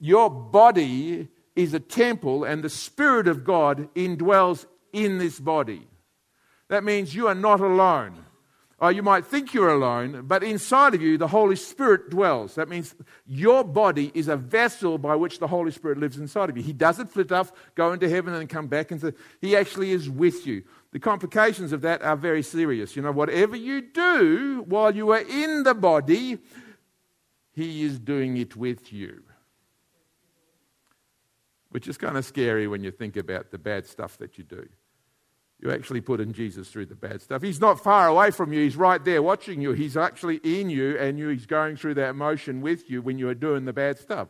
your body is a temple and the Spirit of God indwells in this body. That means you are not alone. Oh, you might think you're alone, but inside of you, the Holy Spirit dwells. That means your body is a vessel by which the Holy Spirit lives inside of you. He doesn't flit off, go into heaven, and come back. Into, he actually is with you. The complications of that are very serious. You know, whatever you do while you are in the body, He is doing it with you. Which is kind of scary when you think about the bad stuff that you do. You actually put in Jesus through the bad stuff. He's not far away from you. He's right there watching you. He's actually in you, and you, he's going through that motion with you when you are doing the bad stuff.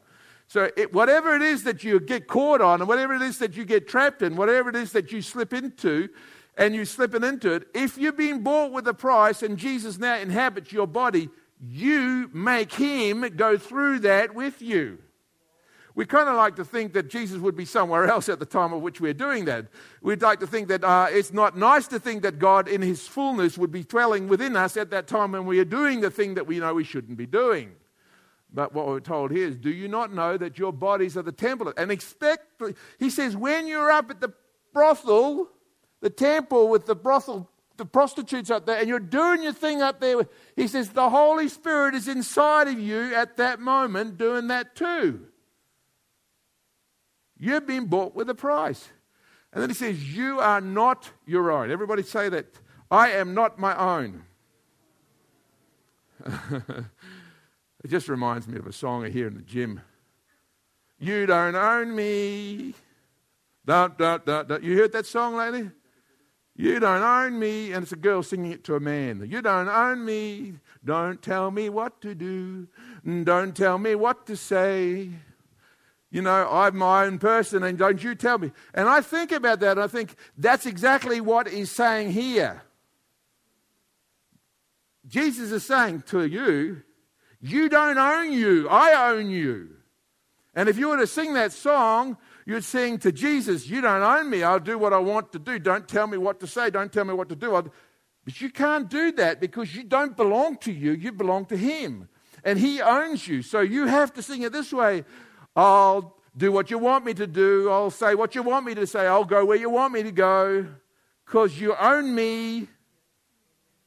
So, it, whatever it is that you get caught on, and whatever it is that you get trapped in, whatever it is that you slip into, and you're slipping into it, if you've been bought with a price and Jesus now inhabits your body, you make him go through that with you. We kind of like to think that Jesus would be somewhere else at the time of which we're doing that. We'd like to think that uh, it's not nice to think that God, in His fullness, would be dwelling within us at that time when we are doing the thing that we know we shouldn't be doing. But what we're told here is, do you not know that your bodies are the temple? And expect, he says, when you're up at the brothel, the temple with the brothel, the prostitutes up there, and you're doing your thing up there, he says, the Holy Spirit is inside of you at that moment doing that too. You've been bought with a price. And then he says, You are not your own. Everybody say that. I am not my own. it just reminds me of a song I hear in the gym. You don't own me. Don't, don't, don't. You heard that song lately? You don't own me. And it's a girl singing it to a man. You don't own me. Don't tell me what to do. Don't tell me what to say. You know, I'm my own person and don't you tell me. And I think about that I think that's exactly what he's saying here. Jesus is saying to you, you don't own you, I own you. And if you were to sing that song, you'd sing to Jesus, You don't own me, I'll do what I want to do. Don't tell me what to say, don't tell me what to do. But you can't do that because you don't belong to you, you belong to Him. And He owns you. So you have to sing it this way I'll do what you want me to do. I'll say what you want me to say. I'll go where you want me to go because you own me.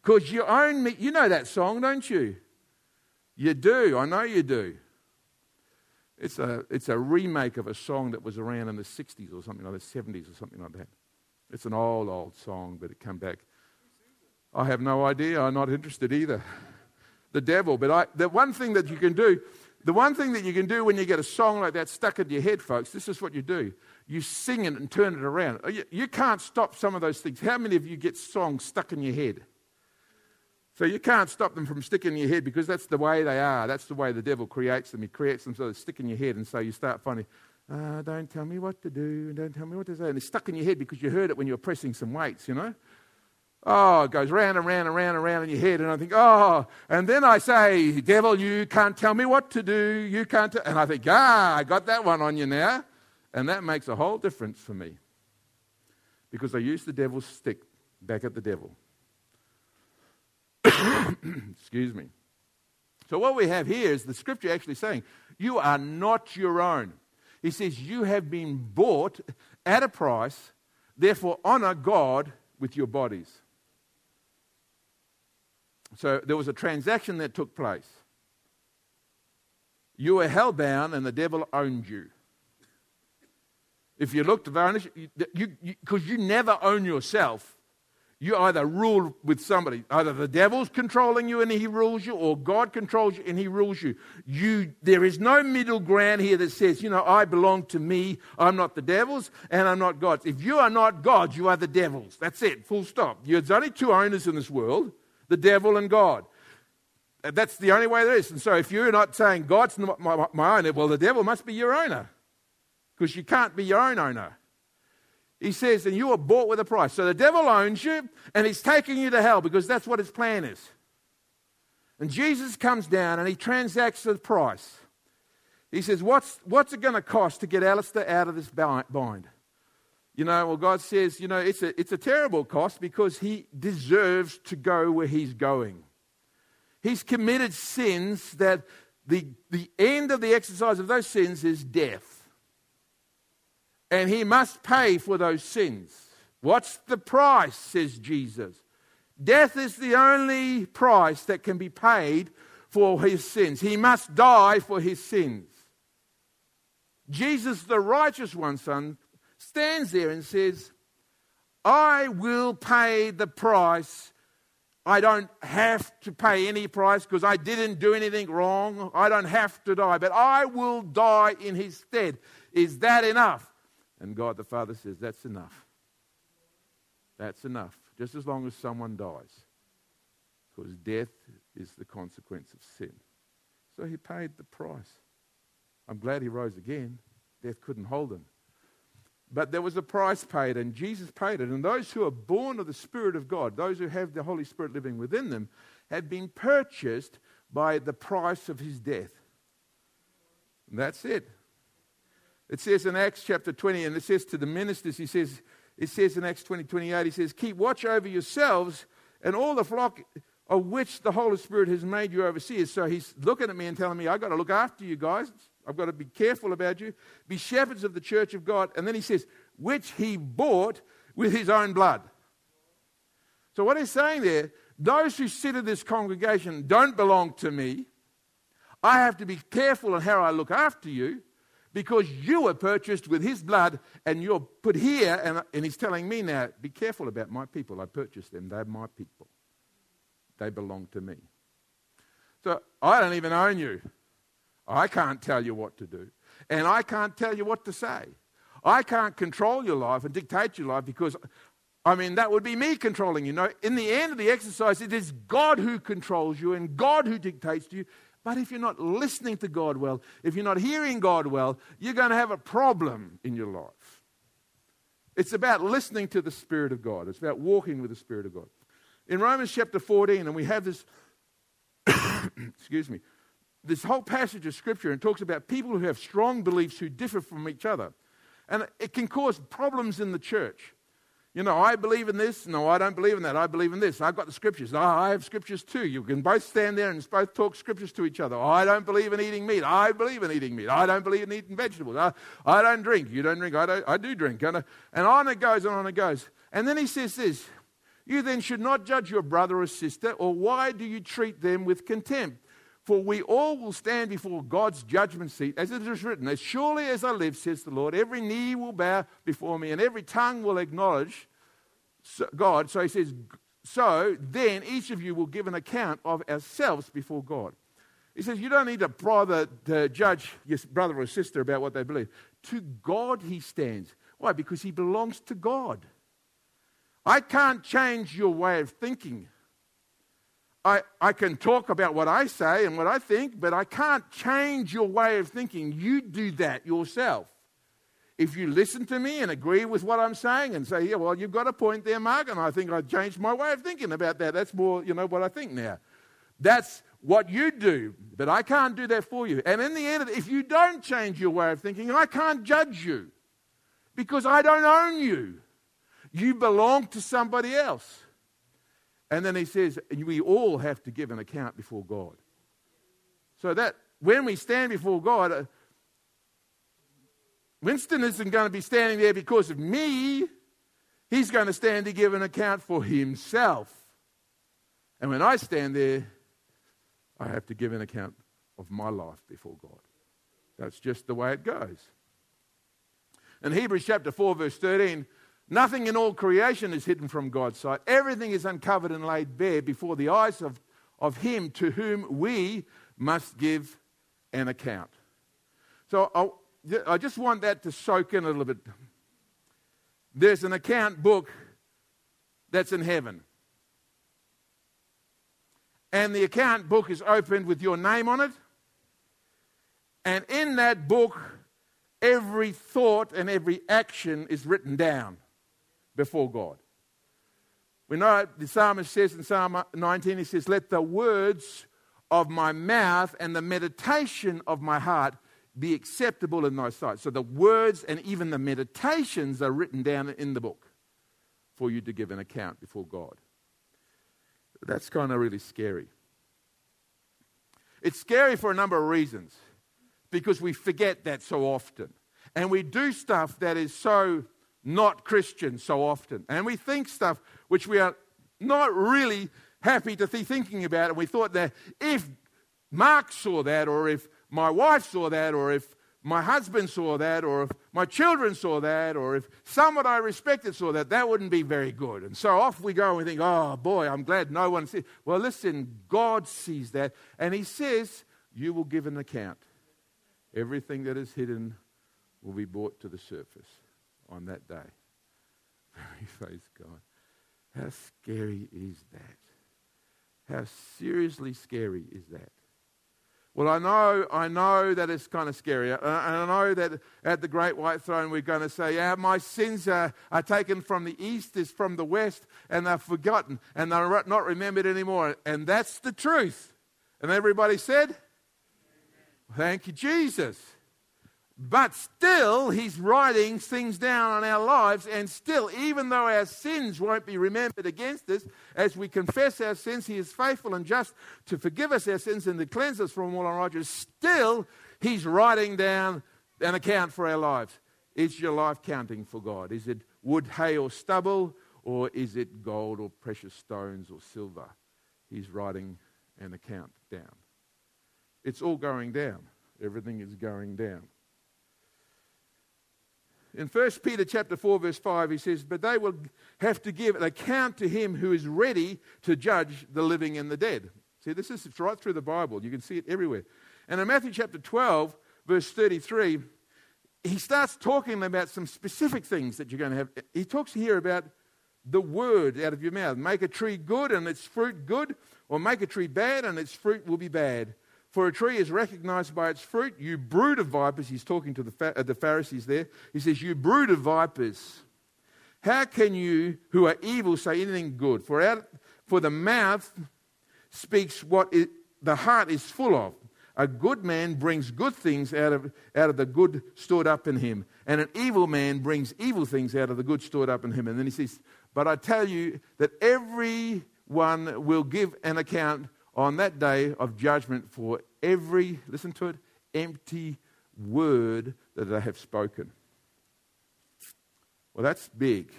Because you own me. You know that song, don't you? You do. I know you do. It's a, it's a remake of a song that was around in the 60s or something like that, 70s or something like that. It's an old, old song, but it came back. I have no idea. I'm not interested either. The devil. But I, the one thing that you can do the one thing that you can do when you get a song like that stuck in your head, folks, this is what you do. You sing it and turn it around. Oh, you can't stop some of those things. How many of you get songs stuck in your head? So you can't stop them from sticking in your head because that's the way they are. That's the way the devil creates them. He creates them so they stick in your head, and so you start finding, oh, don't tell me what to do, and don't tell me what to say. And it's stuck in your head because you heard it when you were pressing some weights, you know? Oh, it goes round and round and round and round in your head. And I think, oh, and then I say, devil, you can't tell me what to do. You can't. And I think, ah, I got that one on you now. And that makes a whole difference for me. Because I use the devil's stick back at the devil. Excuse me. So, what we have here is the scripture actually saying, You are not your own. He says, You have been bought at a price, therefore, honor God with your bodies. So there was a transaction that took place. You were hellbound and the devil owned you. If you look to varnish, because you, you, you never own yourself, you either rule with somebody. Either the devil's controlling you and he rules you, or God controls you and he rules you. you. There is no middle ground here that says, you know, I belong to me, I'm not the devil's, and I'm not God's. If you are not God, you are the devil's. That's it, full stop. There's only two owners in this world the devil and God. Uh, that's the only way there is. And so if you're not saying God's not my, my owner, well, the devil must be your owner because you can't be your own owner. He says, and you are bought with a price. So the devil owns you and he's taking you to hell because that's what his plan is. And Jesus comes down and he transacts the price. He says, What's, what's it going to cost to get Alistair out of this bind? You know, well, God says, you know, it's a, it's a terrible cost because he deserves to go where he's going. He's committed sins that the, the end of the exercise of those sins is death. And he must pay for those sins. What's the price, says Jesus? Death is the only price that can be paid for his sins. He must die for his sins. Jesus, the righteous one, son, stands there and says, I will pay the price. I don't have to pay any price because I didn't do anything wrong. I don't have to die, but I will die in his stead. Is that enough? And God the Father says, That's enough. That's enough, just as long as someone dies. Because death is the consequence of sin. So he paid the price. I'm glad he rose again. Death couldn't hold him. But there was a price paid, and Jesus paid it. And those who are born of the Spirit of God, those who have the Holy Spirit living within them, have been purchased by the price of his death. And that's it. It says in Acts chapter 20, and it says to the ministers, he says, it says in Acts 20, 28, he says, Keep watch over yourselves and all the flock of which the Holy Spirit has made you overseers. So he's looking at me and telling me, I've got to look after you guys. I've got to be careful about you. Be shepherds of the church of God. And then he says, which he bought with his own blood. So what he's saying there, those who sit in this congregation don't belong to me. I have to be careful on how I look after you because you were purchased with his blood and you're put here. And, and he's telling me now, be careful about my people. I purchased them. They're my people. They belong to me. So I don't even own you. I can't tell you what to do. And I can't tell you what to say. I can't control your life and dictate your life because, I mean, that would be me controlling you. No, in the end of the exercise, it is God who controls you and God who dictates to you. But if you're not listening to God well, if you're not hearing God well, you're going to have a problem in your life. It's about listening to the Spirit of God, it's about walking with the Spirit of God. In Romans chapter 14, and we have this, excuse me, this whole passage of Scripture and talks about people who have strong beliefs who differ from each other. And it can cause problems in the church. You know, I believe in this. No, I don't believe in that. I believe in this. I've got the scriptures. Oh, I have scriptures too. You can both stand there and both talk scriptures to each other. I don't believe in eating meat. I believe in eating meat. I don't believe in eating vegetables. I, I don't drink. You don't drink. I, don't, I do drink. And, uh, and on it goes and on it goes. And then he says this You then should not judge your brother or sister, or why do you treat them with contempt? For we all will stand before God's judgment seat, as it is written, As surely as I live, says the Lord, every knee will bow before me, and every tongue will acknowledge God. So he says, So then each of you will give an account of ourselves before God. He says, You don't need to bother to judge your brother or sister about what they believe. To God he stands. Why? Because he belongs to God. I can't change your way of thinking. I, I can talk about what I say and what I think, but I can't change your way of thinking. You do that yourself. If you listen to me and agree with what I'm saying and say, yeah, well, you've got a point there, Mark, and I think I've changed my way of thinking about that. That's more, you know, what I think now. That's what you do, but I can't do that for you. And in the end, if you don't change your way of thinking, I can't judge you because I don't own you. You belong to somebody else. And then he says, we all have to give an account before God. So that when we stand before God, uh, Winston isn't going to be standing there because of me. He's going to stand to give an account for himself. And when I stand there, I have to give an account of my life before God. That's just the way it goes. In Hebrews chapter 4, verse 13, Nothing in all creation is hidden from God's sight. Everything is uncovered and laid bare before the eyes of, of Him to whom we must give an account. So I, I just want that to soak in a little bit. There's an account book that's in heaven. And the account book is opened with your name on it. And in that book, every thought and every action is written down before God. We know the psalmist says in Psalm 19, he says, Let the words of my mouth and the meditation of my heart be acceptable in thy sight. So the words and even the meditations are written down in the book for you to give an account before God. That's kind of really scary. It's scary for a number of reasons because we forget that so often. And we do stuff that is so not Christian so often. And we think stuff which we are not really happy to be thinking about. And we thought that if Mark saw that, or if my wife saw that, or if my husband saw that, or if my children saw that, or if someone I respected saw that, that wouldn't be very good. And so off we go and we think, oh boy, I'm glad no one sees. Well, listen, God sees that, and He says, You will give an account. Everything that is hidden will be brought to the surface on that day. Praise God. How scary is that? How seriously scary is that? Well, I know, I know that it's kind of scary. Uh, and I know that at the great white throne we're going to say, yeah, my sins are, are taken from the east, is from the west, and they're forgotten, and they're not remembered anymore. And that's the truth. And everybody said, Thank you, Jesus. But still, he's writing things down on our lives, and still, even though our sins won't be remembered against us, as we confess our sins, he is faithful and just to forgive us our sins and to cleanse us from all unrighteousness. Still, he's writing down an account for our lives. Is your life counting for God? Is it wood, hay, or stubble, or is it gold, or precious stones, or silver? He's writing an account down. It's all going down. Everything is going down. In 1 Peter chapter 4, verse 5, he says, But they will have to give an account to him who is ready to judge the living and the dead. See, this is right through the Bible. You can see it everywhere. And in Matthew chapter 12, verse 33, he starts talking about some specific things that you're going to have. He talks here about the word out of your mouth. Make a tree good and its fruit good, or make a tree bad and its fruit will be bad. For a tree is recognized by its fruit. You brood of vipers, he's talking to the, uh, the Pharisees there. He says, You brood of vipers, how can you who are evil say anything good? For, out, for the mouth speaks what it, the heart is full of. A good man brings good things out of, out of the good stored up in him, and an evil man brings evil things out of the good stored up in him. And then he says, But I tell you that everyone will give an account on that day of judgment for every, listen to it, empty word that they have spoken. Well, that's big.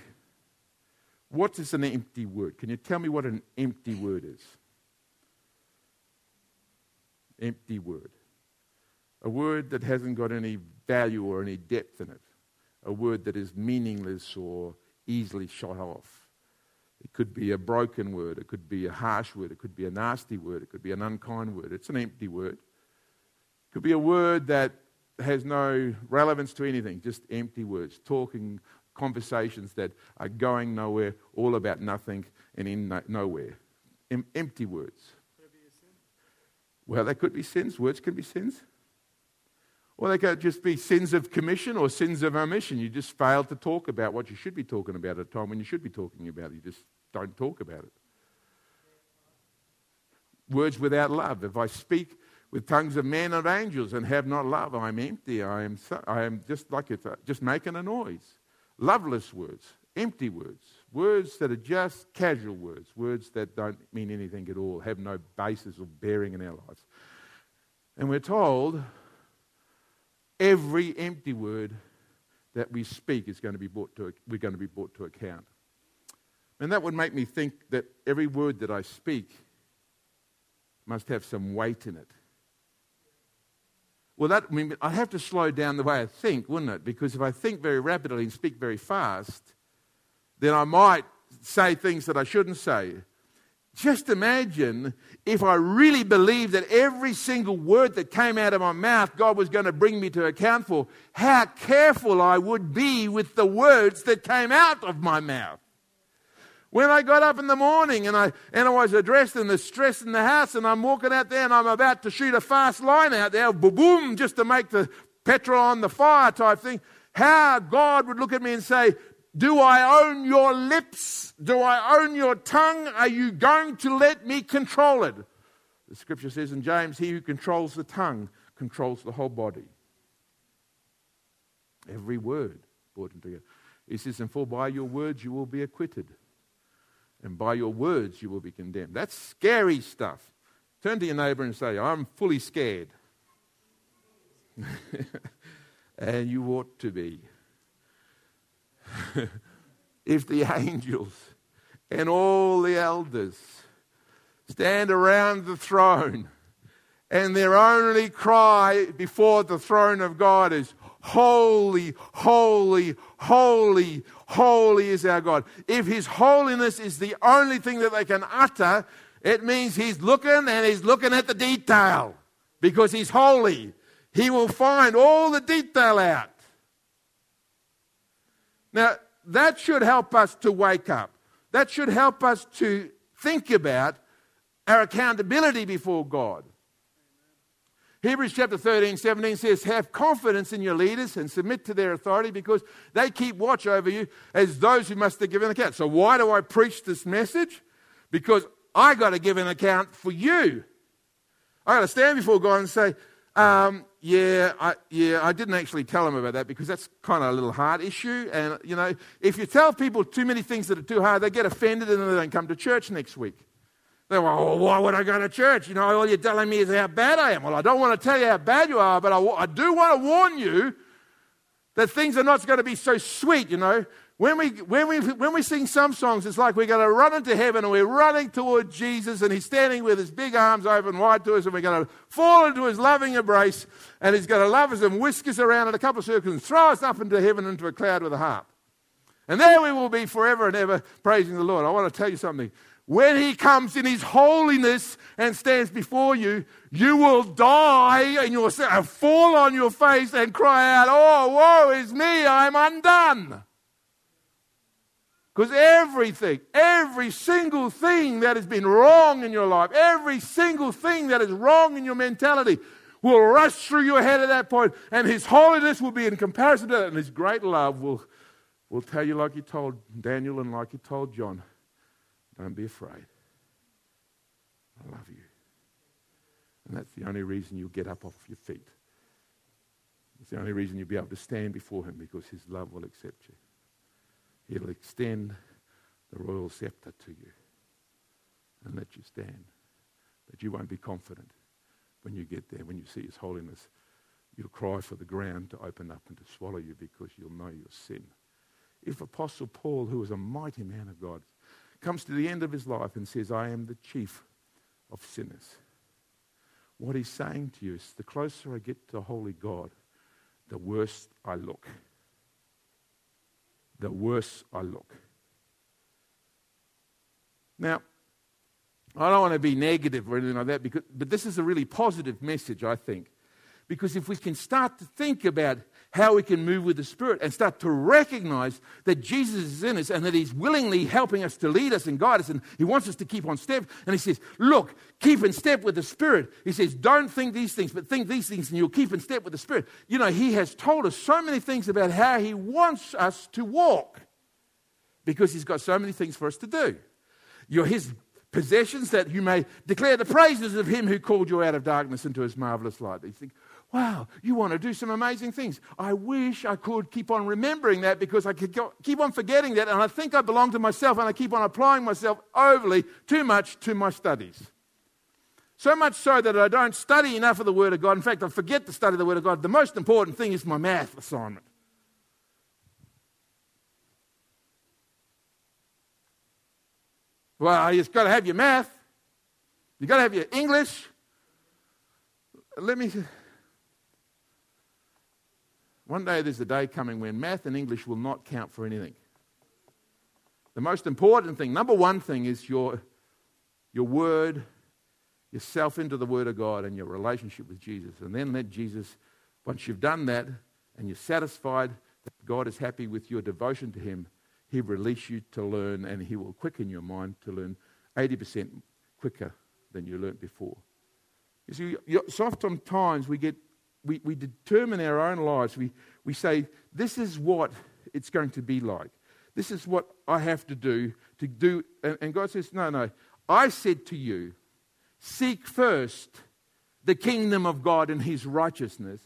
What is an empty word? Can you tell me what an empty word is? Empty word. A word that hasn't got any value or any depth in it. A word that is meaningless or easily shot off. It could be a broken word. It could be a harsh word. It could be a nasty word. It could be an unkind word. It's an empty word. It could be a word that has no relevance to anything, just empty words, talking conversations that are going nowhere, all about nothing and in no- nowhere. Em- empty words. Well, they could be sins. Words can be sins. Or they could just be sins of commission or sins of omission. You just fail to talk about what you should be talking about at a time when you should be talking about it. You just don't talk about it. Words without love. If I speak with tongues of men and angels and have not love, I am empty. I am, so, I am just like it's just making a noise. Loveless words, empty words, words that are just casual words, words that don't mean anything at all, have no basis or bearing in our lives. And we're told every empty word that we speak is going to be brought to, we're going to be brought to account. And that would make me think that every word that I speak must have some weight in it. Well, that I mean, I'd have to slow down the way I think, wouldn't it? Because if I think very rapidly and speak very fast, then I might say things that I shouldn't say. Just imagine if I really believed that every single word that came out of my mouth, God was going to bring me to account for, how careful I would be with the words that came out of my mouth. When I got up in the morning and I, and I was addressed in the stress in the house and I'm walking out there and I'm about to shoot a fast line out there, boom, just to make the petrol on the fire type thing, how God would look at me and say, do I own your lips? Do I own your tongue? Are you going to let me control it? The scripture says in James, he who controls the tongue controls the whole body. Every word brought together. He says, and for by your words you will be acquitted and by your words you will be condemned. That's scary stuff Turn to your neighbor and say, I'm fully scared. and you ought to be. if the angels and all the elders stand around the throne and their only cry before the throne of God is, Holy, holy, holy, holy is our God. If His holiness is the only thing that they can utter, it means He's looking and He's looking at the detail because He's holy. He will find all the detail out. Now, that should help us to wake up. That should help us to think about our accountability before God. Hebrews chapter 13, 17 says, Have confidence in your leaders and submit to their authority because they keep watch over you as those who must give an account. So, why do I preach this message? Because I got to give an account for you. I got to stand before God and say, um, yeah, I, yeah, I didn't actually tell them about that because that's kind of a little hard issue. And, you know, if you tell people too many things that are too hard, they get offended and then they don't come to church next week. They go, well, why would I go to church? You know, all you're telling me is how bad I am. Well, I don't want to tell you how bad you are, but I, I do want to warn you that things are not going to be so sweet, you know. When we, when, we, when we sing some songs, it's like we're going to run into heaven and we're running toward Jesus and he's standing with his big arms open wide to us and we're going to fall into his loving embrace and he's going to love us and whisk us around in a couple of circles and throw us up into heaven into a cloud with a harp. And there we will be forever and ever praising the Lord. I want to tell you something. When he comes in his holiness and stands before you, you will die and you'll fall on your face and cry out, Oh, woe is me, I'm undone. Because everything, every single thing that has been wrong in your life, every single thing that is wrong in your mentality will rush through your head at that point. and His holiness will be in comparison to that, and His great love will, will tell you, like He told Daniel and like He told John, don't be afraid. I love you. And that's the only reason you'll get up off your feet. It's the only reason you'll be able to stand before Him because His love will accept you. He'll extend the royal scepter to you and let you stand. But you won't be confident when you get there, when you see His holiness. You'll cry for the ground to open up and to swallow you because you'll know your sin. If Apostle Paul, who was a mighty man of God, comes to the end of his life and says, I am the chief of sinners, what he's saying to you is the closer I get to holy God, the worse I look the worse I look. Now, I don't want to be negative or anything like that, because, but this is a really positive message, I think. Because if we can start to think about how we can move with the Spirit and start to recognize that Jesus is in us and that He's willingly helping us to lead us and guide us and He wants us to keep on step. And He says, Look, keep in step with the Spirit. He says, Don't think these things, but think these things and you'll keep in step with the Spirit. You know, He has told us so many things about how He wants us to walk because He's got so many things for us to do. You're His possessions that you may declare the praises of Him who called you out of darkness into His marvelous light. You think, Wow, you want to do some amazing things. I wish I could keep on remembering that because I could keep on forgetting that, and I think I belong to myself, and I keep on applying myself overly too much to my studies. So much so that I don't study enough of the Word of God. In fact, I forget to study the Word of God. The most important thing is my math assignment. Well, you've got to have your math, you've got to have your English. Let me one day there's a day coming when math and English will not count for anything. The most important thing, number one thing, is your, your word, yourself into the Word of God and your relationship with Jesus. And then let Jesus, once you've done that and you're satisfied that God is happy with your devotion to Him, He'll release you to learn and He will quicken your mind to learn 80% quicker than you learnt before. You see, so oftentimes we get we, we determine our own lives. We, we say, this is what it's going to be like. This is what I have to do to do. And, and God says, no, no. I said to you, seek first the kingdom of God and his righteousness,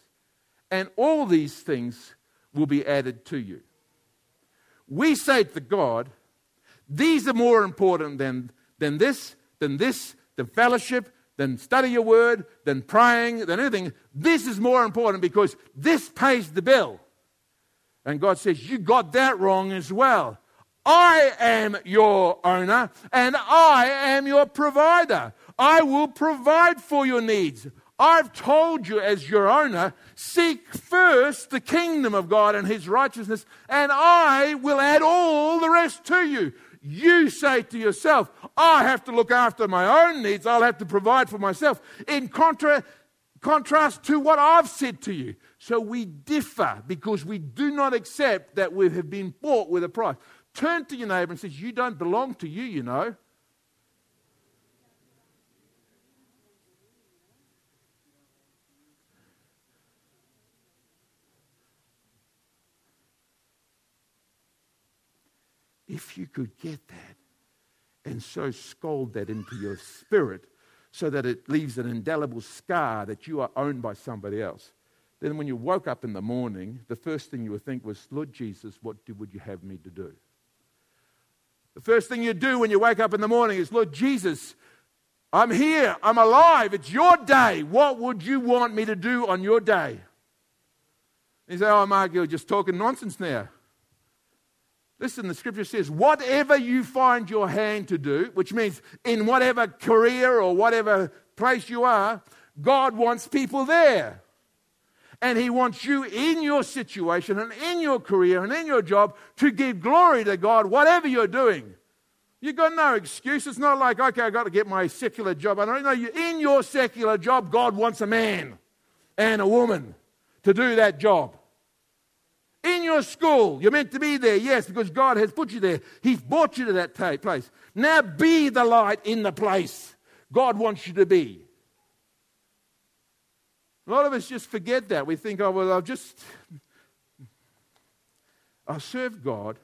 and all these things will be added to you. We say to God, these are more important than, than this, than this, the fellowship, than study your word, than praying, than anything. This is more important because this pays the bill. And God says, You got that wrong as well. I am your owner and I am your provider. I will provide for your needs. I've told you as your owner, seek first the kingdom of God and his righteousness, and I will add all the rest to you. You say to yourself, I have to look after my own needs, I'll have to provide for myself, in contra- contrast to what I've said to you. So we differ because we do not accept that we have been bought with a price. Turn to your neighbor and says, You don't belong to you, you know. If you could get that and so scold that into your spirit so that it leaves an indelible scar that you are owned by somebody else, then when you woke up in the morning, the first thing you would think was, Lord Jesus, what would you have me to do? The first thing you do when you wake up in the morning is, Lord Jesus, I'm here, I'm alive, it's your day. What would you want me to do on your day? You say, Oh, Mark, you're just talking nonsense now. Listen, the scripture says, whatever you find your hand to do, which means in whatever career or whatever place you are, God wants people there. And He wants you in your situation and in your career and in your job to give glory to God, whatever you're doing. You've got no excuse. It's not like, okay, I've got to get my secular job. I don't know. In your secular job, God wants a man and a woman to do that job. Your school, you're meant to be there, yes, because God has put you there. He's brought you to that place. Now be the light in the place God wants you to be. A lot of us just forget that. We think, oh, well, I'll just, I'll serve God.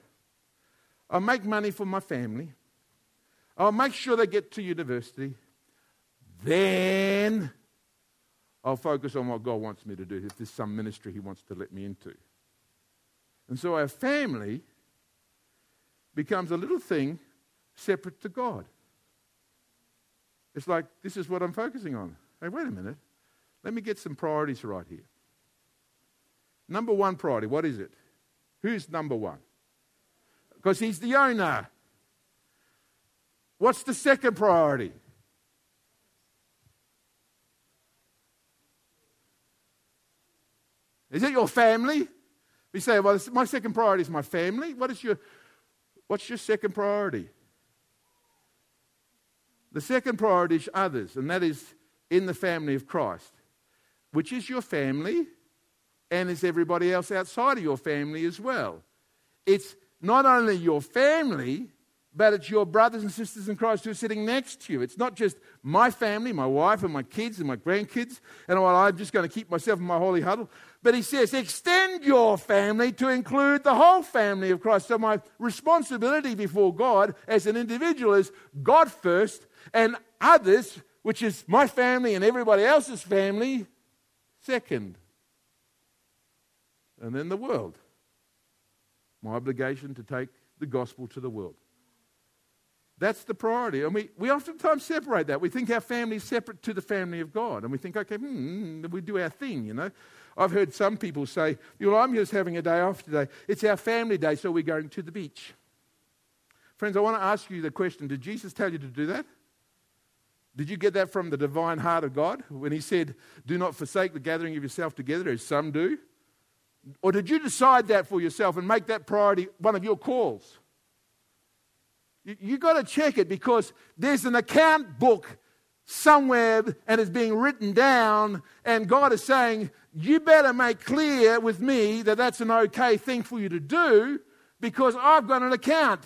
I'll make money for my family. I'll make sure they get to university. Then I'll focus on what God wants me to do if there's some ministry He wants to let me into. And so our family becomes a little thing separate to God. It's like, this is what I'm focusing on. Hey, wait a minute. Let me get some priorities right here. Number one priority, what is it? Who's number one? Because he's the owner. What's the second priority? Is it your family? We say, well, my second priority is my family. What is your, what's your second priority? The second priority is others, and that is in the family of Christ, which is your family and is everybody else outside of your family as well. It's not only your family, but it's your brothers and sisters in Christ who are sitting next to you. It's not just my family, my wife and my kids and my grandkids, and well, I'm just going to keep myself in my holy huddle. But he says, extend your family to include the whole family of Christ. So my responsibility before God as an individual is God first and others, which is my family and everybody else's family, second. And then the world. My obligation to take the gospel to the world. That's the priority. And we, we oftentimes separate that. We think our family is separate to the family of God. And we think, okay, hmm, we do our thing, you know. I've heard some people say, know, I'm just having a day off today. It's our family day, so we're going to the beach. Friends, I want to ask you the question Did Jesus tell you to do that? Did you get that from the divine heart of God when He said, Do not forsake the gathering of yourself together, as some do? Or did you decide that for yourself and make that priority one of your calls? You've got to check it because there's an account book somewhere and it's being written down, and God is saying, You better make clear with me that that's an okay thing for you to do because I've got an account.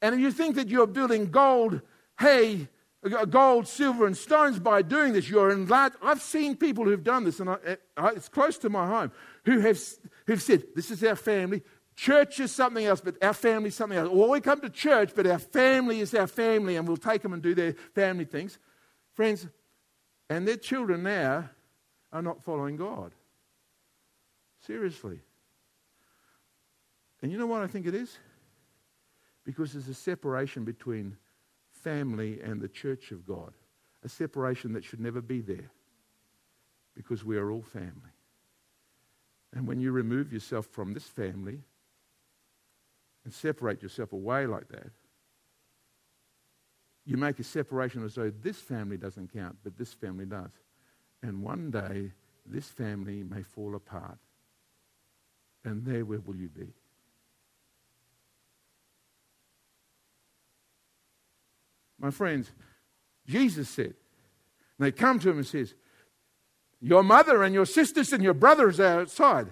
And if you think that you're building gold, hey, uh, gold, silver, and stones by doing this, you're in large. I've seen people who've done this, and I, it's close to my home, who have who've said, This is our family. Church is something else, but our family is something else. Well, we come to church, but our family is our family, and we'll take them and do their family things. Friends, and their children now are not following God. Seriously. And you know what I think it is? Because there's a separation between family and the church of God. a separation that should never be there because we are all family. And when you remove yourself from this family and separate yourself away like that, you make a separation as though this family doesn't count, but this family does. And one day, this family may fall apart. And there, where will you be? My friends, Jesus said, they come to him and says, Your mother and your sisters and your brothers are outside.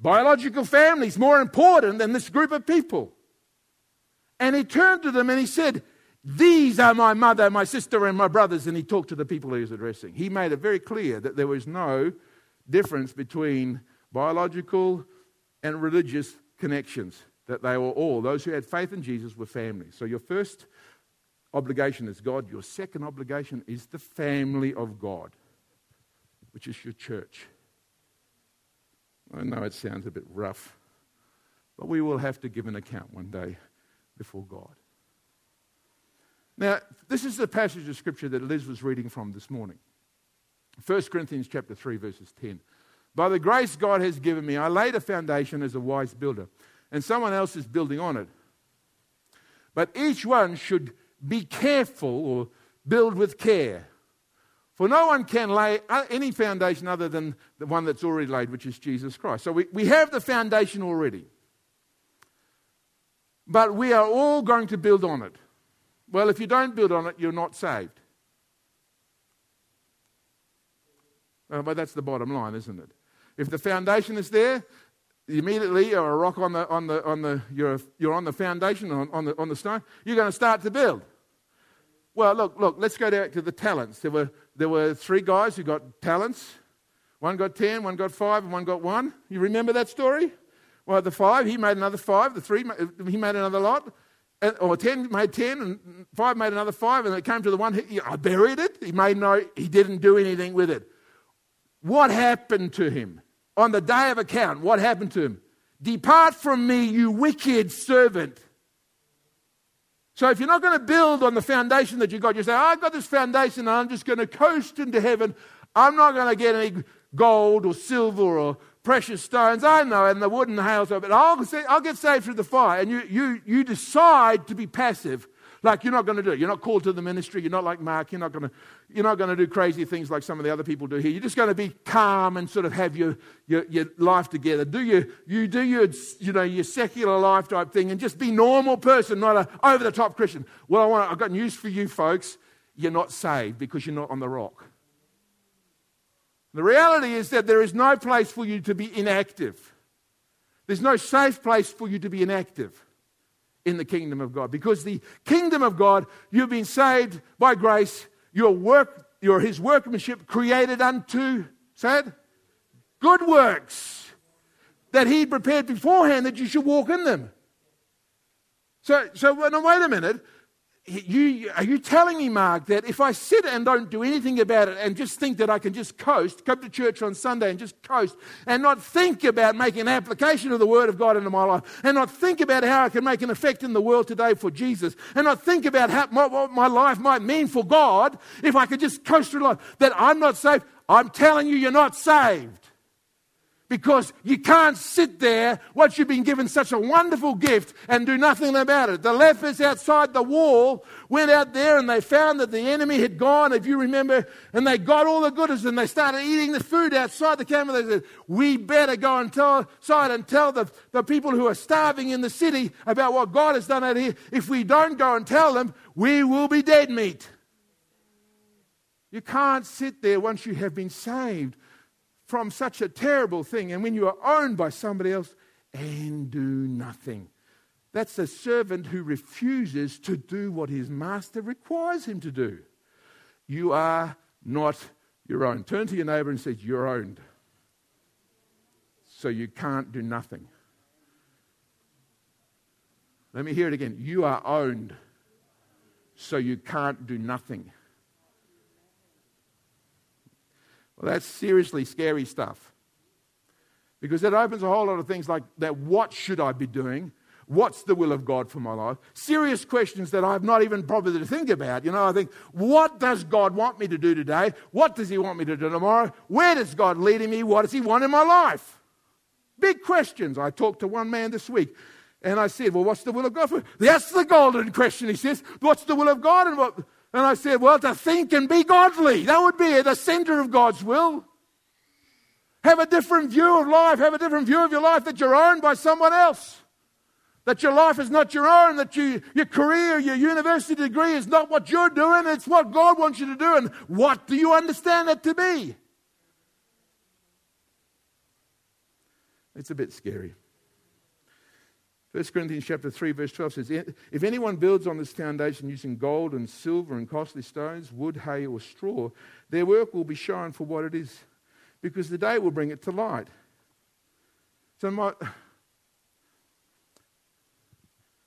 Biological family is more important than this group of people. And he turned to them and he said, These are my mother, my sister, and my brothers. And he talked to the people he was addressing. He made it very clear that there was no difference between biological and religious connections, that they were all, those who had faith in Jesus were family. So your first obligation is God, your second obligation is the family of God, which is your church. I know it sounds a bit rough, but we will have to give an account one day before God. Now, this is the passage of scripture that Liz was reading from this morning. 1 Corinthians chapter 3 verses 10. By the grace God has given me, I laid a foundation as a wise builder, and someone else is building on it. But each one should be careful or build with care. For no one can lay any foundation other than the one that's already laid, which is Jesus Christ. So we, we have the foundation already but we are all going to build on it. Well, if you don't build on it, you're not saved. Uh, but that's the bottom line, isn't it? If the foundation is there, immediately you're a rock on the, on the, on the, you're, you're on the foundation, on, on, the, on the stone, you're going to start to build. Well, look, look, let's go back to the talents. There were, there were three guys who got talents. One got 10, one got 5, and one got 1. You remember that story? Well, the five, he made another five. The three, he made another lot. Or ten made ten, and five made another five, and it came to the one. He, I buried it. He made no. He didn't do anything with it. What happened to him on the day of account? What happened to him? Depart from me, you wicked servant. So if you're not going to build on the foundation that you got, you say, I've got this foundation and I'm just going to coast into heaven. I'm not going to get any gold or silver or precious stones. I know, and the wooden and the hail, but I'll, I'll get saved through the fire. And you, you, you decide to be passive, like you're not going to do it. You're not called to the ministry. You're not like Mark. You're not going to, you're not going to do crazy things like some of the other people do here. You're just going to be calm and sort of have your, your, your life together. Do your, you do your, you know, your secular life type thing and just be normal person, not a over the top Christian. Well, I want, I've got news for you folks. You're not saved because you're not on the rock. The reality is that there is no place for you to be inactive. There's no safe place for you to be inactive in the kingdom of God. Because the kingdom of God, you've been saved by grace, your work, your his workmanship created unto, said, good works that he prepared beforehand that you should walk in them. So, so now wait a minute you, are you telling me, Mark, that if I sit and don't do anything about it and just think that I can just coast, come to church on Sunday and just coast, and not think about making an application of the Word of God into my life, and not think about how I can make an effect in the world today for Jesus, and not think about how, what my life might mean for God if I could just coast through life, that I'm not saved? I'm telling you, you're not saved because you can't sit there once you've been given such a wonderful gift and do nothing about it. The lepers outside the wall went out there and they found that the enemy had gone, if you remember, and they got all the goodies and they started eating the food outside the camp. They said, We better go and tell, and tell the, the people who are starving in the city about what God has done out here. If we don't go and tell them, we will be dead meat. You can't sit there once you have been saved from such a terrible thing and when you are owned by somebody else and do nothing. That's a servant who refuses to do what his master requires him to do. You are not your own. Turn to your neighbor and say, You're owned. So you can't do nothing. Let me hear it again. You are owned. So you can't do nothing. Well, that's seriously scary stuff. Because it opens a whole lot of things like that what should I be doing? What's the will of God for my life? Serious questions that I've not even bothered to think about. You know, I think, what does God want me to do today? What does He want me to do tomorrow? Where does God lead me? What does He want in my life? Big questions. I talked to one man this week and I said, Well, what's the will of God for? That's the golden question, he says. What's the will of God? And, what? And I said, Well, to think and be godly. That would be the center of God's will. Have a different view of life. Have a different view of your life that you're owned by someone else. That your life is not your own, that you, your career, your university degree is not what you're doing, it's what God wants you to do. And what do you understand it to be? It's a bit scary. 1 Corinthians chapter 3, verse 12 says, If anyone builds on this foundation using gold and silver and costly stones, wood, hay, or straw, their work will be shown for what it is, because the day will bring it to light. So, my,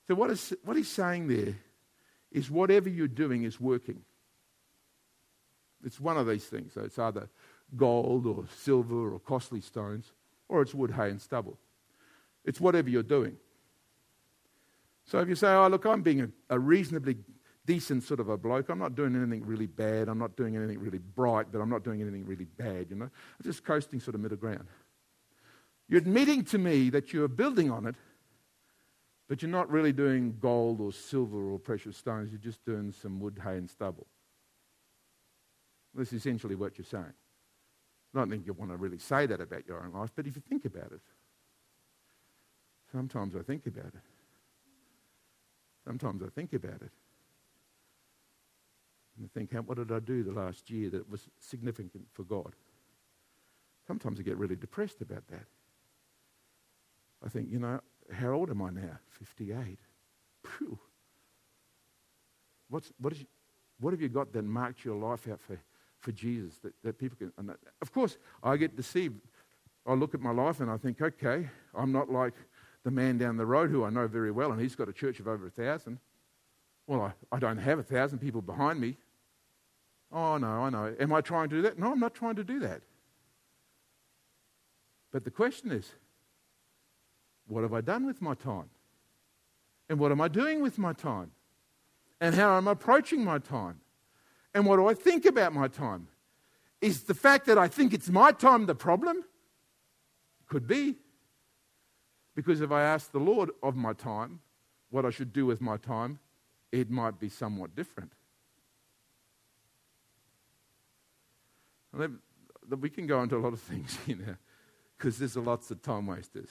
so what, is, what he's saying there is whatever you're doing is working. It's one of these things. So it's either gold or silver or costly stones, or it's wood, hay, and stubble. It's whatever you're doing. So if you say, oh, look, I'm being a, a, reasonably decent sort of a bloke, I'm not doing anything really bad, I'm not doing anything really bright, but I'm not doing anything really bad, you know, I'm just coasting sort of middle ground. You're admitting to me that you're building on it, but you're not really doing gold or silver or precious stones, you're just doing some wood, hay, and stubble. That's essentially what you're saying. I don't think you want to really say that about your own life, but if you think about it, sometimes I think about it. Sometimes I think about it. And I think, what did I do the last year that was significant for God? Sometimes I get really depressed about that. I think, you know, how old am I now? 58. Phew. What's, what, is, what have you got that marked your life out for, for Jesus that, that people can. That, of course, I get deceived. I look at my life and I think, okay, I'm not like the man down the road who I know very well, and he's got a church of over a thousand. Well, I, I don't have a thousand people behind me. Oh, no, I know. Am I trying to do that? No, I'm not trying to do that. But the question is, what have I done with my time? And what am I doing with my time? And how am I approaching my time? And what do I think about my time? Is the fact that I think it's my time the problem? Could be. Because if I ask the Lord of my time what I should do with my time, it might be somewhat different. We can go into a lot of things here because there's lots of time wasters.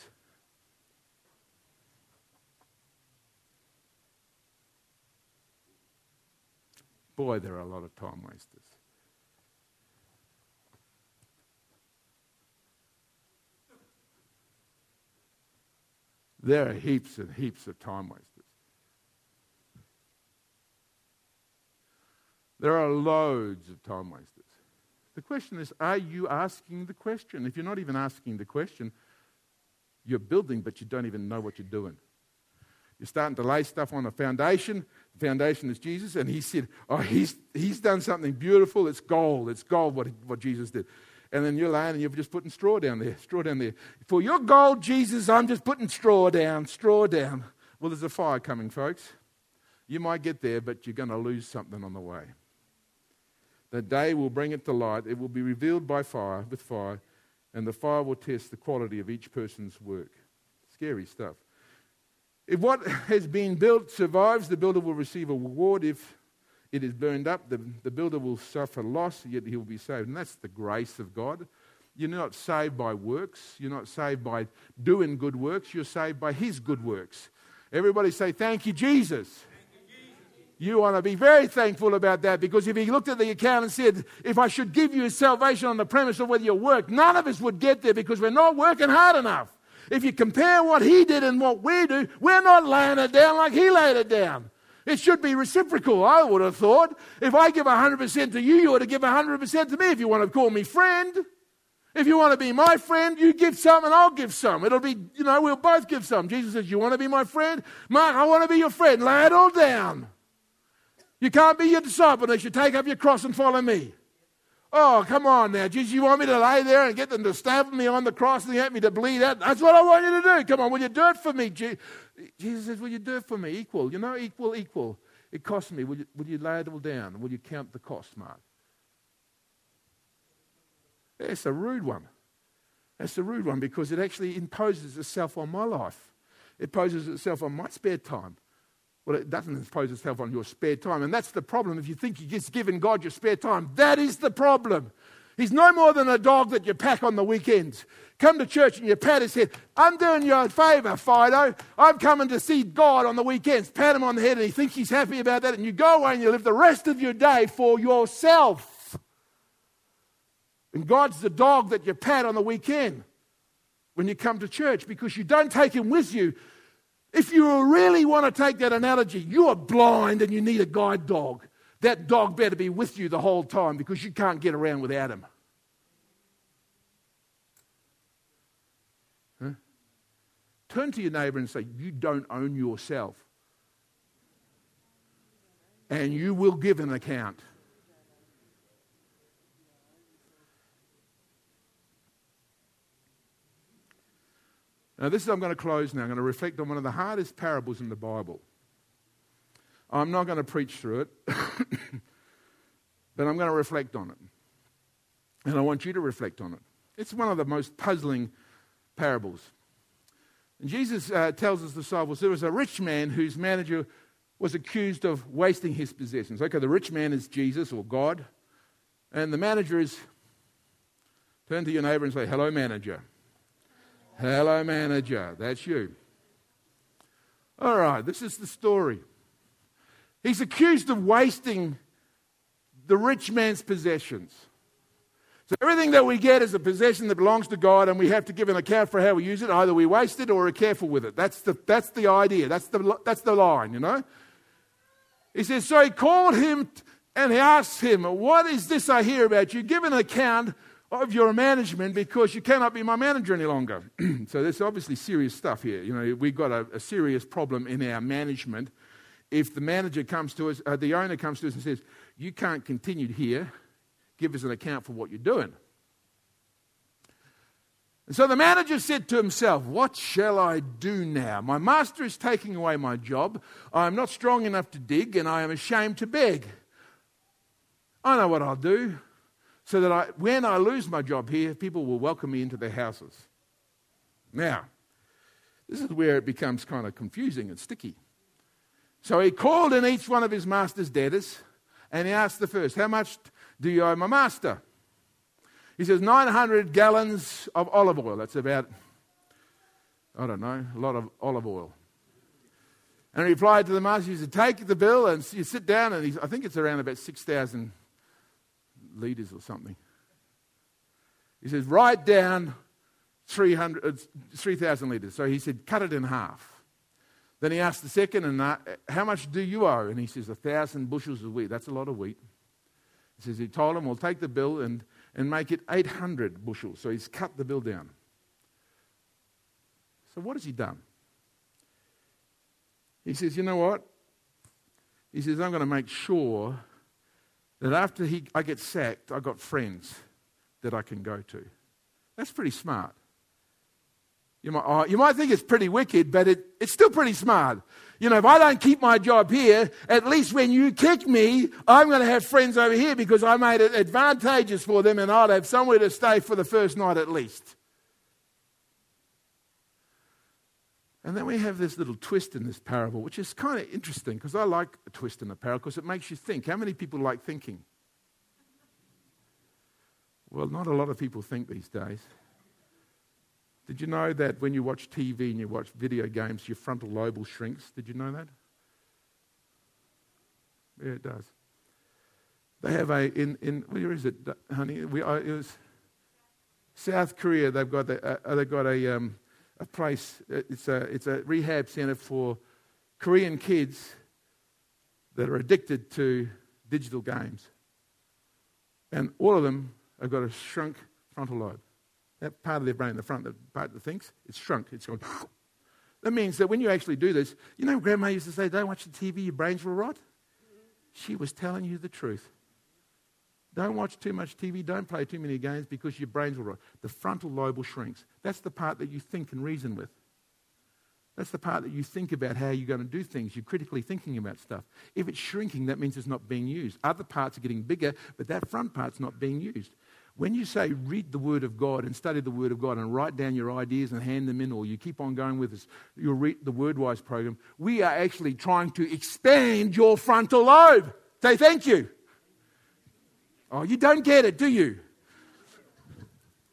Boy, there are a lot of time wasters. There are heaps and heaps of time wasters. There are loads of time wasters. The question is are you asking the question? If you're not even asking the question, you're building, but you don't even know what you're doing. You're starting to lay stuff on a foundation. The foundation is Jesus, and he said, Oh, he's, he's done something beautiful. It's gold. It's gold what, what Jesus did and then you're laying and you're just putting straw down there, straw down there. For your gold, Jesus, I'm just putting straw down, straw down. Well, there's a fire coming, folks. You might get there, but you're going to lose something on the way. The day will bring it to light. It will be revealed by fire, with fire, and the fire will test the quality of each person's work. Scary stuff. If what has been built survives, the builder will receive a reward. If it is burned up, the, the builder will suffer loss, yet he will be saved. And that's the grace of God. You're not saved by works. You're not saved by doing good works. You're saved by his good works. Everybody say, Thank you, Jesus. You want to be very thankful about that because if he looked at the account and said, If I should give you salvation on the premise of whether you work, none of us would get there because we're not working hard enough. If you compare what he did and what we do, we're not laying it down like he laid it down. It should be reciprocal, I would have thought. If I give 100% to you, you ought to give 100% to me if you want to call me friend. If you want to be my friend, you give some and I'll give some. It'll be, you know, we'll both give some. Jesus says, You want to be my friend? Mark, I want to be your friend. Lay it all down. You can't be your disciple unless you take up your cross and follow me. Oh, come on now. Jesus, you want me to lay there and get them to stab me on the cross and get me to bleed out? That's what I want you to do. Come on, will you do it for me? Jesus says, Will you do it for me? Equal. You know, equal, equal. It costs me. Will you, will you lay it all down? Will you count the cost, Mark? It's a rude one. That's a rude one because it actually imposes itself on my life. It imposes itself on my spare time. Well, it doesn't impose itself on your spare time. And that's the problem. If you think you're just giving God your spare time, that is the problem. He's no more than a dog that you pack on the weekends. Come to church and you pat his head. I'm doing you a favour, Fido. I'm coming to see God on the weekends. Pat him on the head and he thinks he's happy about that. And you go away and you live the rest of your day for yourself. And God's the dog that you pat on the weekend when you come to church because you don't take him with you if you really want to take that analogy, you are blind and you need a guide dog. That dog better be with you the whole time because you can't get around without him. Huh? Turn to your neighbor and say, You don't own yourself. And you will give an account. Now, this is, I'm going to close now. I'm going to reflect on one of the hardest parables in the Bible. I'm not going to preach through it, but I'm going to reflect on it. And I want you to reflect on it. It's one of the most puzzling parables. And Jesus uh, tells his disciples there was a rich man whose manager was accused of wasting his possessions. Okay, the rich man is Jesus or God, and the manager is. Turn to your neighbor and say, Hello, manager. Hello, manager. That's you. All right, this is the story. He's accused of wasting the rich man's possessions. So everything that we get is a possession that belongs to God, and we have to give an account for how we use it. Either we waste it or are careful with it. That's the, that's the idea. That's the, that's the line, you know? He says, So he called him and he asked him, What is this I hear about you? Give an account of your management because you cannot be my manager any longer. so there's obviously serious stuff here. You know, we've got a, a, serious problem in our management. If the manager comes to us, uh, the owner comes to us and says, "You can't continue here. Give us an account for what you're doing." And so the manager said to himself, What shall I do now? My master is taking away my job. I am not strong enough to dig, and I am ashamed to beg. I know what I'll do so that I, when I lose my job here, people will welcome me into their houses. Now, this is where it becomes kind of confusing and sticky. So he called in each one of his master's debtors and he asked the first, How much do you owe my master? He says, 900 gallons of olive oil. That's about, I don't know, a lot of olive oil. And he replied to the master, he said, Take the bill and you sit down, and I think it's around about 6,000 litres or something. He says, write down 3,000 uh, 3, litres. So he said, cut it in half. Then he asked the second, and uh, how much do you owe? And he says, a thousand bushels of wheat. That's a lot of wheat. He says, he told him, we'll take the bill and, and make it 800 bushels. So he's cut the bill down. So what has he done? He says, you know what? He says, I'm going to make sure that after he, I get sacked, I've got friends that I can go to. That's pretty smart. You might, oh, you might think it's pretty wicked, but it, it's still pretty smart. You know, if I don't keep my job here, at least when you kick me, I'm going to have friends over here because I made it advantageous for them and I'll have somewhere to stay for the first night at least. And then we have this little twist in this parable, which is kind of interesting because I like a twist in a parable because it makes you think. How many people like thinking? Well, not a lot of people think these days. Did you know that when you watch TV and you watch video games, your frontal lobe shrinks? Did you know that? Yeah, it does. They have a in in where is it, honey? We uh, it was South Korea. They've got a, uh, they've got a um, a place, uh, it's a, it's a rehab center for Korean kids that are addicted to digital games. And all of them have got a shrunk frontal lobe. That part of their brain, the front, the part that thinks, it's shrunk. It's gone. That means that when you actually do this, you know, Grandma used to say, don't watch the TV, your brains will rot. She was telling you the truth. Don't watch too much TV. Don't play too many games because your brains will rot. The frontal lobe will shrinks. That's the part that you think and reason with. That's the part that you think about how you're going to do things. You're critically thinking about stuff. If it's shrinking, that means it's not being used. Other parts are getting bigger, but that front part's not being used. When you say read the Word of God and study the Word of God and write down your ideas and hand them in, or you keep on going with this, your read the WordWise program, we are actually trying to expand your frontal lobe. Say thank you. Oh, you don't get it, do you?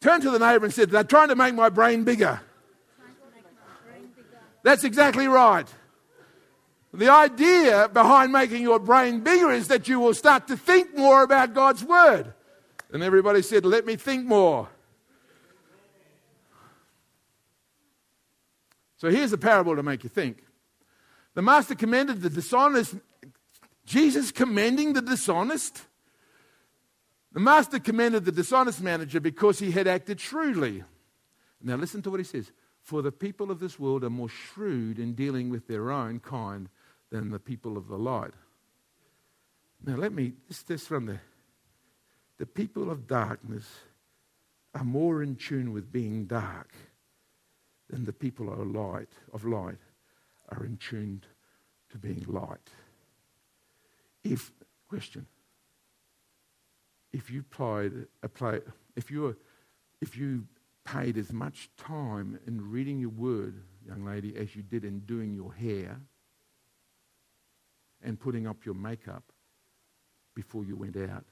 Turn to the neighbor and said, They're trying to make my brain bigger. That's exactly right. The idea behind making your brain bigger is that you will start to think more about God's Word. And everybody said, Let me think more. So here's a parable to make you think. The master commended the dishonest, Jesus commending the dishonest. The master commended the dishonest manager because he had acted shrewdly. Now listen to what he says. For the people of this world are more shrewd in dealing with their own kind than the people of the light. Now let me, this, this from there the people of darkness are more in tune with being dark than the people of light, of light are in tune to being light. If, question, if you applied, applied if you if you paid as much time in reading your word, young lady, as you did in doing your hair and putting up your makeup before you went out,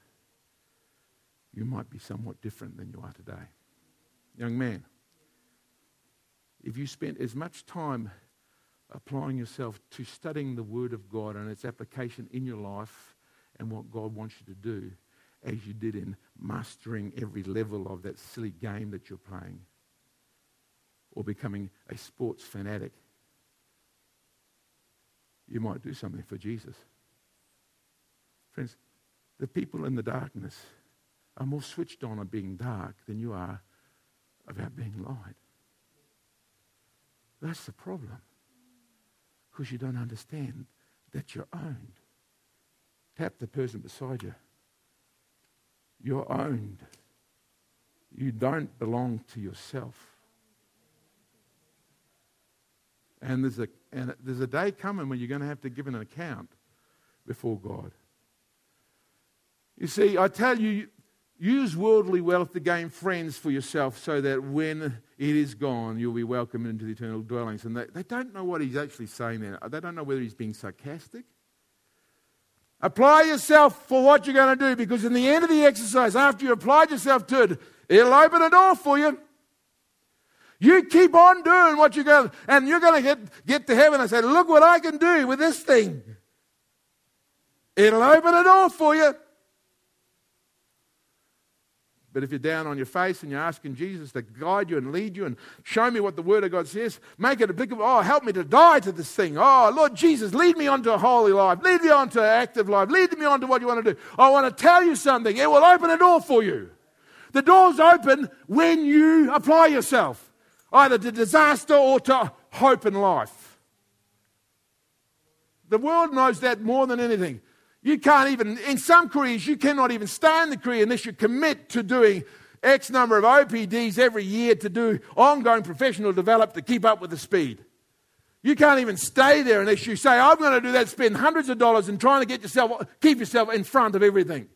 you might be somewhat different than you are today. Young man, if you spent as much time applying yourself to studying the Word of God and its application in your life and what God wants you to do, as you did in mastering every level of that silly game that you're playing or becoming a sports fanatic, you might do something for Jesus. Friends, the people in the darkness are more switched on of being dark than you are about being light. That's the problem. Because you don't understand that you're owned. Tap the person beside you. You're owned. You don't belong to yourself. And there's a, and there's a day coming when you're going to have to give an account before God. You see, I tell you, Use worldly wealth to gain friends for yourself so that when it is gone, you'll be welcomed into the eternal dwellings. And they, they don't know what he's actually saying there. They don't know whether he's being sarcastic. Apply yourself for what you're going to do because in the end of the exercise, after you applied yourself to it, it'll open a door for you. You keep on doing what you're going to, and you're going to get, get to heaven and say, Look what I can do with this thing. It'll open a door for you. But if you're down on your face and you're asking Jesus to guide you and lead you and show me what the Word of God says, make it applicable. Oh, help me to die to this thing. Oh, Lord Jesus, lead me on to a holy life. Lead me on to an active life. Lead me on to what you want to do. I want to tell you something. It will open a door for you. The door's open when you apply yourself, either to disaster or to hope in life. The world knows that more than anything. You can't even, in some careers, you cannot even stay in the career unless you commit to doing X number of OPDs every year to do ongoing professional development to keep up with the speed. You can't even stay there unless you say, I'm going to do that, spend hundreds of dollars and trying to get yourself, keep yourself in front of everything.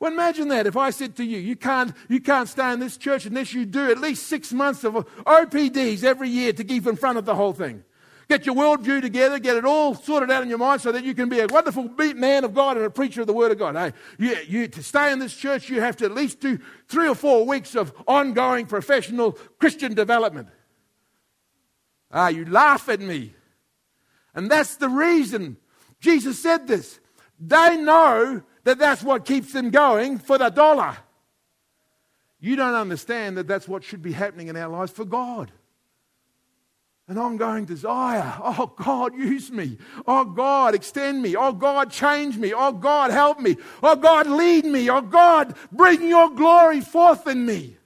Well, imagine that if I said to you, you can't, you can't stay in this church unless you do at least six months of OPDs every year to keep in front of the whole thing. Get your worldview together, get it all sorted out in your mind so that you can be a wonderful man of God and a preacher of the Word of God. Hey, you, you, to stay in this church, you have to at least do three or four weeks of ongoing professional Christian development. Ah, you laugh at me. And that's the reason Jesus said this. They know that that's what keeps them going for the dollar. You don't understand that that's what should be happening in our lives for God an ongoing desire. Oh, God, use me. Oh, God, extend me. Oh, God, change me. Oh, God, help me. Oh, God, lead me. Oh, God, bring your glory forth in me.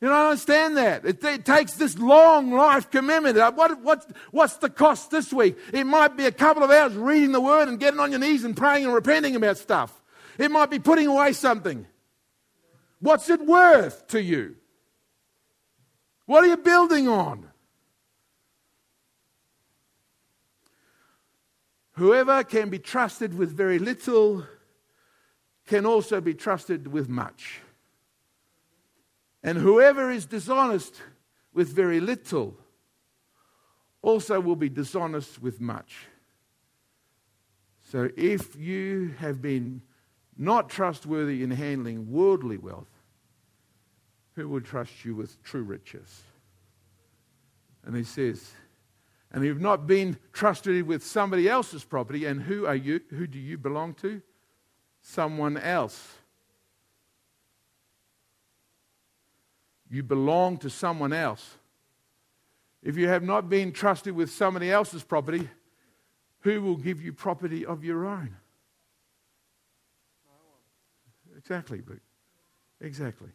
You don't understand that. It, it, takes this long life commitment. Uh, what, what, what's the cost this week? It might be a couple of hours reading the Word and getting on your knees and praying and repenting about stuff. It might be putting away something. What's it worth to you? What are you building on? Whoever can be trusted with very little can also be trusted with much. And whoever is dishonest with very little also will be dishonest with much. So if you have been not trustworthy in handling worldly wealth, who will trust you with true riches? And he says, and you've not been trusted with somebody else's property, and who are you? Who do you belong to? Someone else. You belong to someone else. If you have not been trusted with somebody else's property, who will give you property of your own? Exactly, Luke. Exactly.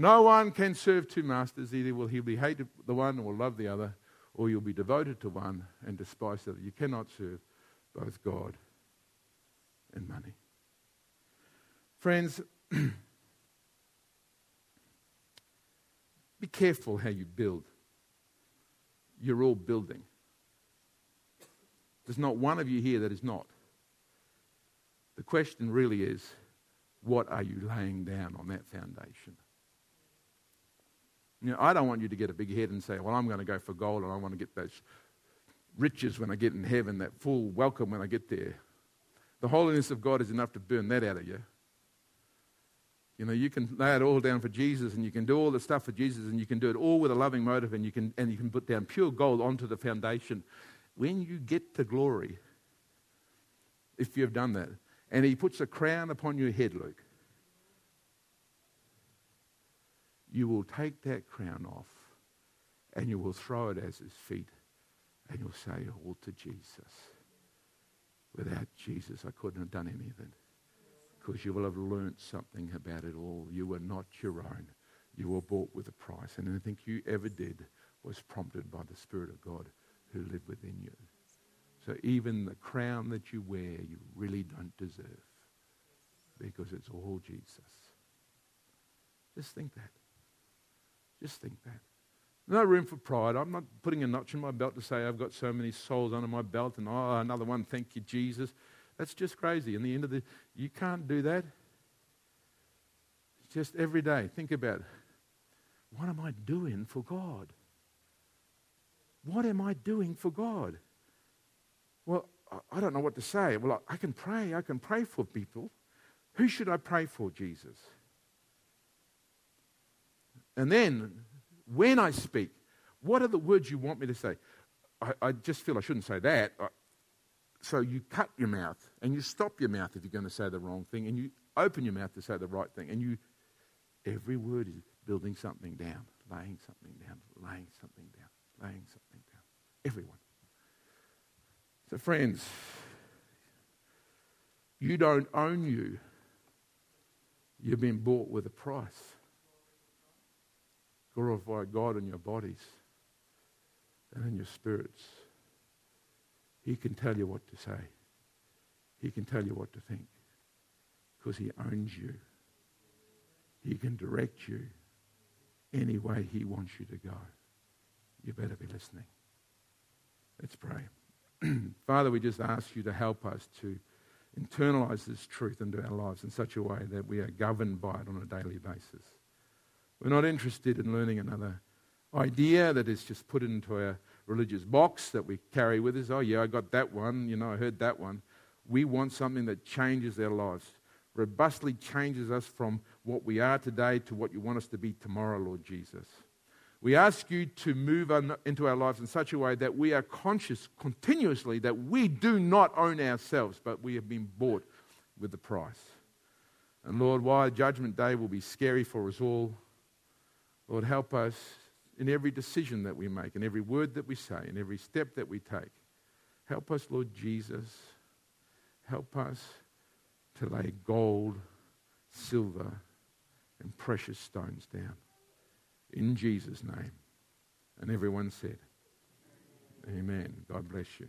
No one can serve two masters. Either will he be hated the one or love the other, or you'll be devoted to one and despise the other. You cannot serve both God and money. Friends, be careful how you build. You're all building. There's not one of you here that is not. The question really is what are you laying down on that foundation? You know, I don't want you to get a big head and say, well, I'm going to go for gold and I want to get those riches when I get in heaven, that full welcome when I get there. The holiness of God is enough to burn that out of you. You know, you can lay it all down for Jesus and you can do all the stuff for Jesus and you can do it all with a loving motive and you can, and you can put down pure gold onto the foundation when you get to glory, if you've done that, and he puts a crown upon your head, Luke, you will take that crown off and you will throw it at his feet and you'll say, oh, All to Jesus. Without Jesus, I couldn't have done anything. Because you will have learnt something about it all. You were not your own. You were bought with a price. And anything you ever did was prompted by the Spirit of God who live within you. So even the crown that you wear, you really don't deserve because it's all Jesus. Just think that. Just think that. No room for pride. I'm not putting a notch in my belt to say I've got so many souls under my belt and oh, another one, thank you, Jesus. That's just crazy. In the end of the, you can't do that. Just every day, think about what am I doing for God? What am I doing for God? Well, I don't know what to say. Well, I can pray. I can pray for people. Who should I pray for, Jesus? And then, when I speak, what are the words you want me to say? I, I just feel I shouldn't say that. I, so you cut your mouth and you stop your mouth if you're going to say the wrong thing and you open your mouth to say the right thing. And you, every word is building something down, laying something down, laying something down, laying something down. Everyone. So, friends, you don't own you. You've been bought with a price. Glorify God in your bodies and in your spirits. He can tell you what to say. He can tell you what to think because he owns you. He can direct you any way he wants you to go. You better be listening. Let's pray. Father, we just ask you to help us to internalize this truth into our lives in such a way that we are governed by it on a daily basis. We're not interested in learning another idea that is just put into our religious box that we carry with us. Oh, yeah, I got that one. You know, I heard that one. We want something that changes our lives, robustly changes us from what we are today to what you want us to be tomorrow, Lord Jesus. We ask you to move into our lives in such a way that we are conscious continuously that we do not own ourselves, but we have been bought with the price. And Lord, why Judgment Day will be scary for us all, Lord, help us in every decision that we make, in every word that we say, in every step that we take. Help us, Lord Jesus. Help us to lay gold, silver, and precious stones down. In Jesus' name. And everyone said, Amen. God bless you.